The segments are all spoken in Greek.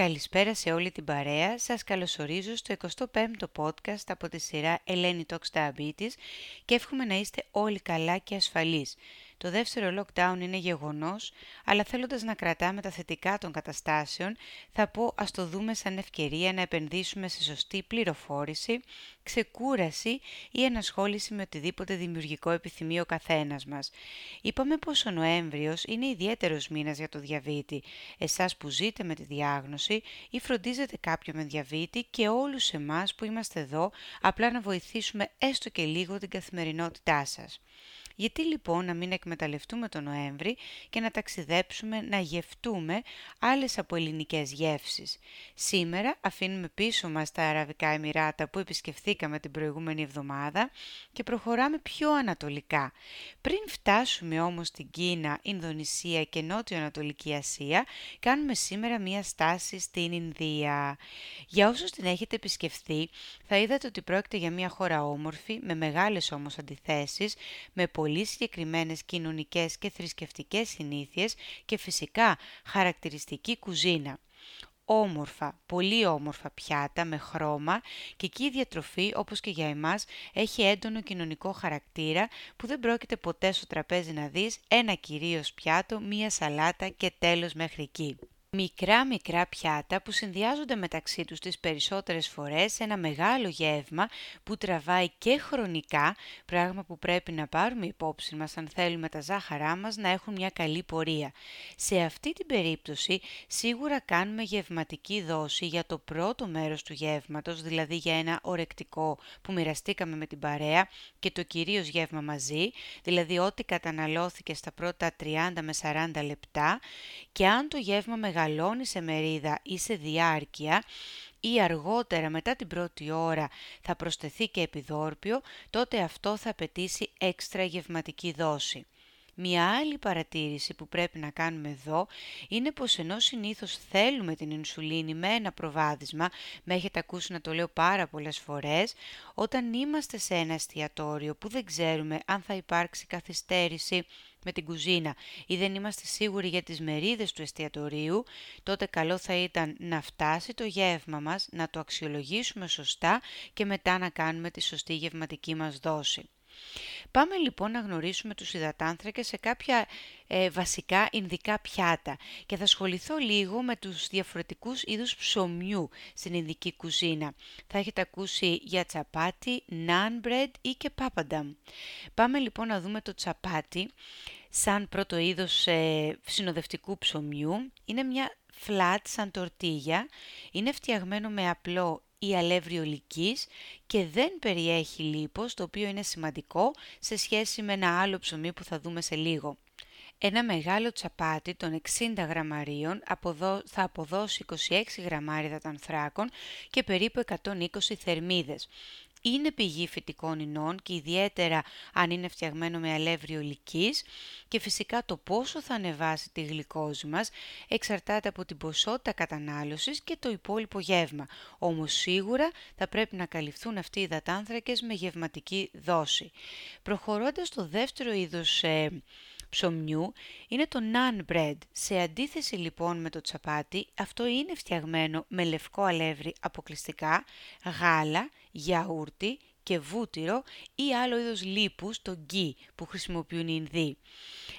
Καλησπέρα σε όλη την παρέα. Σας καλωσορίζω στο 25ο podcast από τη σειρά Ελένη Talks Diabetes και εύχομαι να είστε όλοι καλά και ασφαλείς. Το δεύτερο lockdown είναι γεγονός, αλλά θέλοντας να κρατάμε τα θετικά των καταστάσεων, θα πω ας το δούμε σαν ευκαιρία να επενδύσουμε σε σωστή πληροφόρηση, ξεκούραση ή ενασχόληση με οτιδήποτε δημιουργικό επιθυμεί ο καθένας μας. Είπαμε πως ο Νοέμβριος είναι ιδιαίτερος μήνας για το διαβήτη. Εσάς που ζείτε με τη διάγνωση ή φροντίζετε κάποιον με διαβήτη και όλους εμάς που είμαστε εδώ απλά να βοηθήσουμε έστω και λίγο την καθημερινότητά σας. Γιατί λοιπόν να μην εκμεταλλευτούμε τον Νοέμβρη και να ταξιδέψουμε, να γευτούμε άλλες από ελληνικές γεύσεις. Σήμερα αφήνουμε πίσω μας τα Αραβικά Εμμυράτα που επισκεφθήκαμε την προηγούμενη εβδομάδα και προχωράμε πιο ανατολικά. Πριν φτάσουμε όμως στην Κίνα, Ινδονησία και Νότιο-Ανατολική Ασία, κάνουμε σήμερα μία στάση στην Ινδία. Για όσους την έχετε επισκεφθεί, θα είδατε ότι πρόκειται για μία χώρα όμορφη, με μεγάλες όμως αντιθέσεις, με πολύ συγκεκριμένες κοινωνικές και θρησκευτικές συνήθειες και φυσικά χαρακτηριστική κουζίνα. Όμορφα, πολύ όμορφα πιάτα με χρώμα και εκεί η διατροφή όπως και για εμάς έχει έντονο κοινωνικό χαρακτήρα που δεν πρόκειται ποτέ στο τραπέζι να δεις ένα κυρίως πιάτο, μία σαλάτα και τέλος μέχρι εκεί. Μικρά μικρά πιάτα που συνδυάζονται μεταξύ τους τις περισσότερες φορές σε ένα μεγάλο γεύμα που τραβάει και χρονικά, πράγμα που πρέπει να πάρουμε υπόψη μας αν θέλουμε τα ζάχαρά μας να έχουν μια καλή πορεία. Σε αυτή την περίπτωση σίγουρα κάνουμε γευματική δόση για το πρώτο μέρος του γεύματος, δηλαδή για ένα ορεκτικό που μοιραστήκαμε με την παρέα και το κυρίως γεύμα μαζί, δηλαδή ό,τι καταναλώθηκε στα πρώτα 30 με 40 λεπτά και αν το γεύμα μεγαλώνει σε μερίδα ή σε διάρκεια ή αργότερα μετά την πρώτη ώρα θα προσθεθεί και επιδόρπιο, τότε αυτό θα απαιτήσει έξτρα γευματική δόση. Μια άλλη παρατήρηση που πρέπει να κάνουμε εδώ είναι πως ενώ συνήθως θέλουμε την ινσουλίνη με ένα προβάδισμα, με έχετε ακούσει να το λέω πάρα πολλές φορές, όταν είμαστε σε ένα εστιατόριο που δεν ξέρουμε αν θα υπάρξει καθυστέρηση με την κουζίνα ή δεν είμαστε σίγουροι για τις μερίδες του εστιατορίου, τότε καλό θα ήταν να φτάσει το γεύμα μας, να το αξιολογήσουμε σωστά και μετά να κάνουμε τη σωστή γευματική μας δόση. Πάμε λοιπόν να γνωρίσουμε τους υδατάνθρακες σε κάποια ε, βασικά ινδικά πιάτα και θα ασχοληθώ λίγο με τους διαφορετικούς είδους ψωμιού στην ινδική κουζίνα. Θα έχετε ακούσει για τσαπάτι, naan bread ή και papadam. Πάμε λοιπόν να δούμε το τσαπάτι σαν πρώτο είδος ε, συνοδευτικού ψωμιού. Είναι μια flat σαν τορτίγια, είναι φτιαγμένο με απλό ή αλεύρι ολικής και δεν περιέχει λίπος, το οποίο είναι σημαντικό σε σχέση με ένα άλλο ψωμί που θα δούμε σε λίγο. Ένα μεγάλο τσαπάτι των 60 γραμμαρίων θα αποδώσει 26 γραμμάρια ανθράκων και περίπου 120 θερμίδες είναι πηγή φυτικών ινών και ιδιαίτερα αν είναι φτιαγμένο με αλεύρι ολικής και φυσικά το πόσο θα ανεβάσει τη γλυκόζη μας εξαρτάται από την ποσότητα κατανάλωσης και το υπόλοιπο γεύμα. Όμως σίγουρα θα πρέπει να καλυφθούν αυτοί οι υδατάνθρακες με γευματική δόση. Προχωρώντας στο δεύτερο είδος ε, ψωμιού είναι το naan bread. Σε αντίθεση λοιπόν με το τσαπάτι, αυτό είναι φτιαγμένο με λευκό αλεύρι αποκλειστικά, γάλα, γιαούρτι και βούτυρο ή άλλο είδος λίπους, το γκί, που χρησιμοποιούν οι Ινδοί.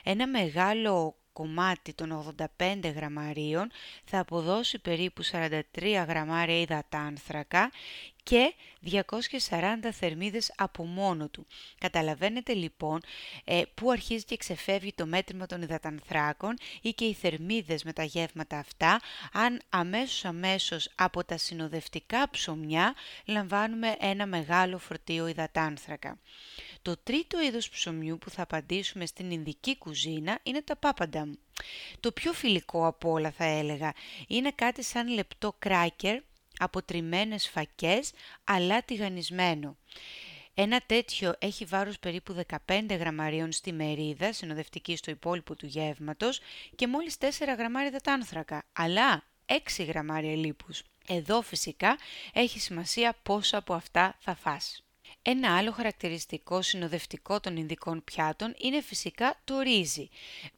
Ένα μεγάλο κομμάτι των 85 γραμμαρίων θα αποδώσει περίπου 43 γραμμάρια υδατάνθρακα και 240 θερμίδες από μόνο του. Καταλαβαίνετε λοιπόν ε, που αρχίζει και ξεφεύγει το μέτρημα των υδατανθράκων ή και οι θερμίδες με τα γεύματα αυτά, αν αμέσως αμέσως από τα συνοδευτικά ψωμιά λαμβάνουμε ένα μεγάλο φορτίο υδατάνθρακα. Το τρίτο είδος ψωμιού που θα απαντήσουμε στην Ινδική κουζίνα είναι τα πάπανταμ. Το πιο φιλικό από όλα θα έλεγα είναι κάτι σαν λεπτό κράκερ από τριμμένες φακές αλλά τηγανισμένο. Ένα τέτοιο έχει βάρος περίπου 15 γραμμαρίων στη μερίδα, συνοδευτική στο υπόλοιπο του γεύματος και μόλις 4 γραμμάρια δετάνθρακα, αλλά 6 γραμμάρια λίπους. Εδώ φυσικά έχει σημασία πόσα από αυτά θα φας. Ένα άλλο χαρακτηριστικό συνοδευτικό των Ινδικών πιάτων είναι φυσικά το ρύζι.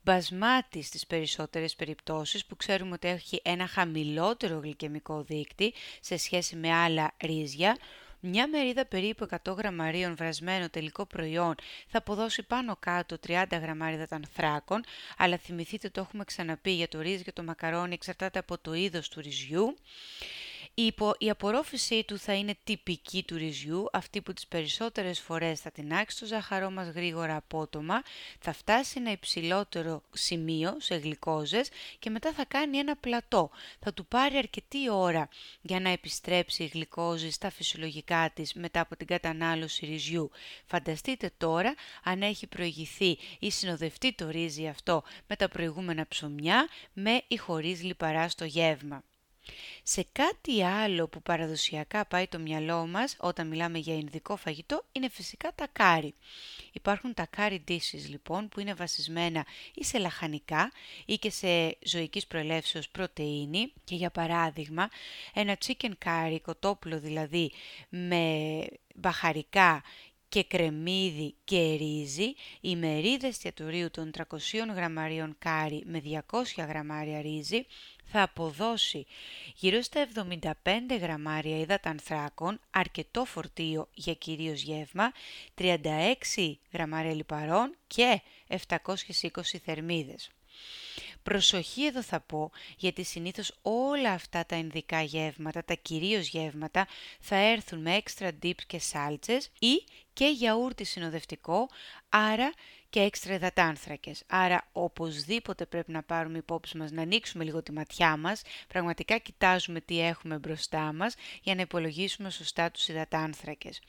Μπασμάτι στις περισσότερες περιπτώσεις που ξέρουμε ότι έχει ένα χαμηλότερο γλυκαιμικό δείκτη σε σχέση με άλλα ρύζια, μια μερίδα περίπου 100 γραμμαρίων βρασμένο τελικό προϊόν θα αποδώσει πάνω κάτω 30 γραμμάρια ανθράκων, αλλά θυμηθείτε το έχουμε ξαναπεί για το ρύζι και το μακαρόνι εξαρτάται από το είδος του ρυζιού. Η, η απορρόφησή του θα είναι τυπική του ρυζιού, αυτή που τις περισσότερες φορές θα τεινάξει το ζάχαρό μας γρήγορα απότομα, θα φτάσει σε ένα υψηλότερο σημείο σε γλυκόζες και μετά θα κάνει ένα πλατό. Θα του πάρει αρκετή ώρα για να επιστρέψει η γλυκόζη στα φυσιολογικά της μετά από την κατανάλωση ρυζιού. Φανταστείτε τώρα αν έχει προηγηθεί ή συνοδευτεί το ρύζι αυτό με τα προηγούμενα ψωμιά με ή χωρίς λιπαρά στο γεύμα. Σε κάτι άλλο που παραδοσιακά πάει το μυαλό μας όταν μιλάμε για ινδικό φαγητό είναι φυσικά τα κάρι. Υπάρχουν τα κάρι dishes λοιπόν που είναι βασισμένα ή σε λαχανικά ή και σε ζωικής προελεύσεως πρωτεΐνη και για παράδειγμα ένα chicken curry, κοτόπουλο δηλαδή με μπαχαρικά και κρεμμύδι και ρύζι, οι μερίδες εστιατορίου των 300 γραμμαρίων κάρι με 200 γραμμάρια ρύζι θα αποδώσει γύρω στα 75 γραμμάρια υδατανθράκων, αρκετό φορτίο για κυρίως γεύμα, 36 γραμμάρια λιπαρών και 720 θερμίδες. Προσοχή εδώ θα πω, γιατί συνήθως όλα αυτά τα ενδικά γεύματα, τα κυρίως γεύματα, θα έρθουν με έξτρα dips και σάλτσες ή και γιαούρτι συνοδευτικό, άρα και έξτρα υδατάνθρακες. Άρα οπωσδήποτε πρέπει να πάρουμε υπόψη μας, να ανοίξουμε λίγο τη ματιά μας, πραγματικά κοιτάζουμε τι έχουμε μπροστά μας για να υπολογίσουμε σωστά τους υδατάνθρακες.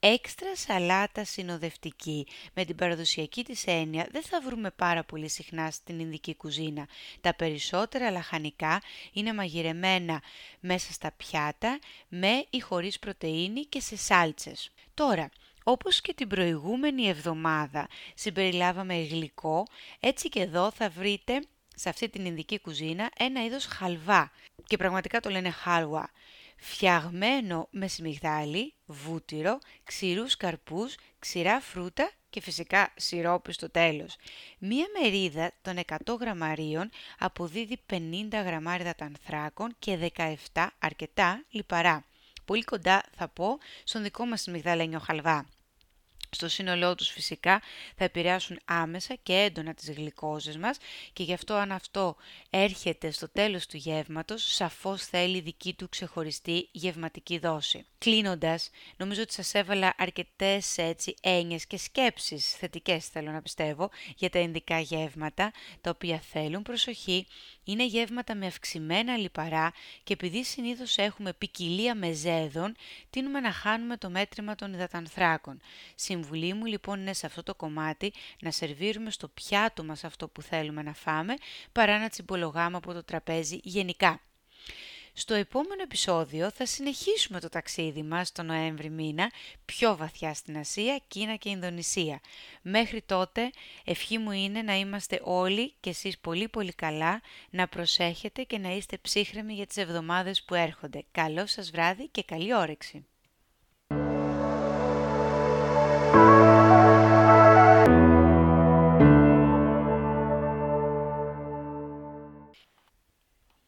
Έξτρα σαλάτα συνοδευτική με την παραδοσιακή της έννοια δεν θα βρούμε πάρα πολύ συχνά στην Ινδική κουζίνα. Τα περισσότερα λαχανικά είναι μαγειρεμένα μέσα στα πιάτα με ή χωρίς πρωτεΐνη και σε σάλτσες. Τώρα, όπως και την προηγούμενη εβδομάδα συμπεριλάβαμε γλυκό, έτσι και εδώ θα βρείτε σε αυτή την Ινδική κουζίνα ένα είδος χαλβά και πραγματικά το λένε χάλουα φτιαγμένο με σμιγδάλι, βούτυρο, ξηρούς καρπούς, ξηρά φρούτα και φυσικά σιρόπι στο τέλος. Μία μερίδα των 100 γραμμαρίων αποδίδει 50 γραμμάρια ανθράκων και 17 αρκετά λιπαρά. Πολύ κοντά θα πω στον δικό μας σμιγδαλένιο χαλβά στο σύνολό τους φυσικά θα επηρεάσουν άμεσα και έντονα τις γλυκόζες μας και γι' αυτό αν αυτό έρχεται στο τέλος του γεύματος, σαφώς θέλει δική του ξεχωριστή γευματική δόση. Κλείνοντας, νομίζω ότι σας έβαλα αρκετές έτσι έννοιες και σκέψεις θετικές θέλω να πιστεύω για τα ενδικά γεύματα, τα οποία θέλουν προσοχή, είναι γεύματα με αυξημένα λιπαρά και επειδή συνήθως έχουμε ποικιλία μεζέδων, τείνουμε να χάνουμε το μέτρημα των υδατανθράκων συμβουλή μου λοιπόν είναι σε αυτό το κομμάτι να σερβίρουμε στο πιάτο μας αυτό που θέλουμε να φάμε παρά να τσιμπολογάμε από το τραπέζι γενικά. Στο επόμενο επεισόδιο θα συνεχίσουμε το ταξίδι μας το Νοέμβρη μήνα πιο βαθιά στην Ασία, Κίνα και Ινδονησία. Μέχρι τότε ευχή μου είναι να είμαστε όλοι και εσείς πολύ πολύ καλά, να προσέχετε και να είστε ψύχρεμοι για τις εβδομάδες που έρχονται. Καλό σας βράδυ και καλή όρεξη!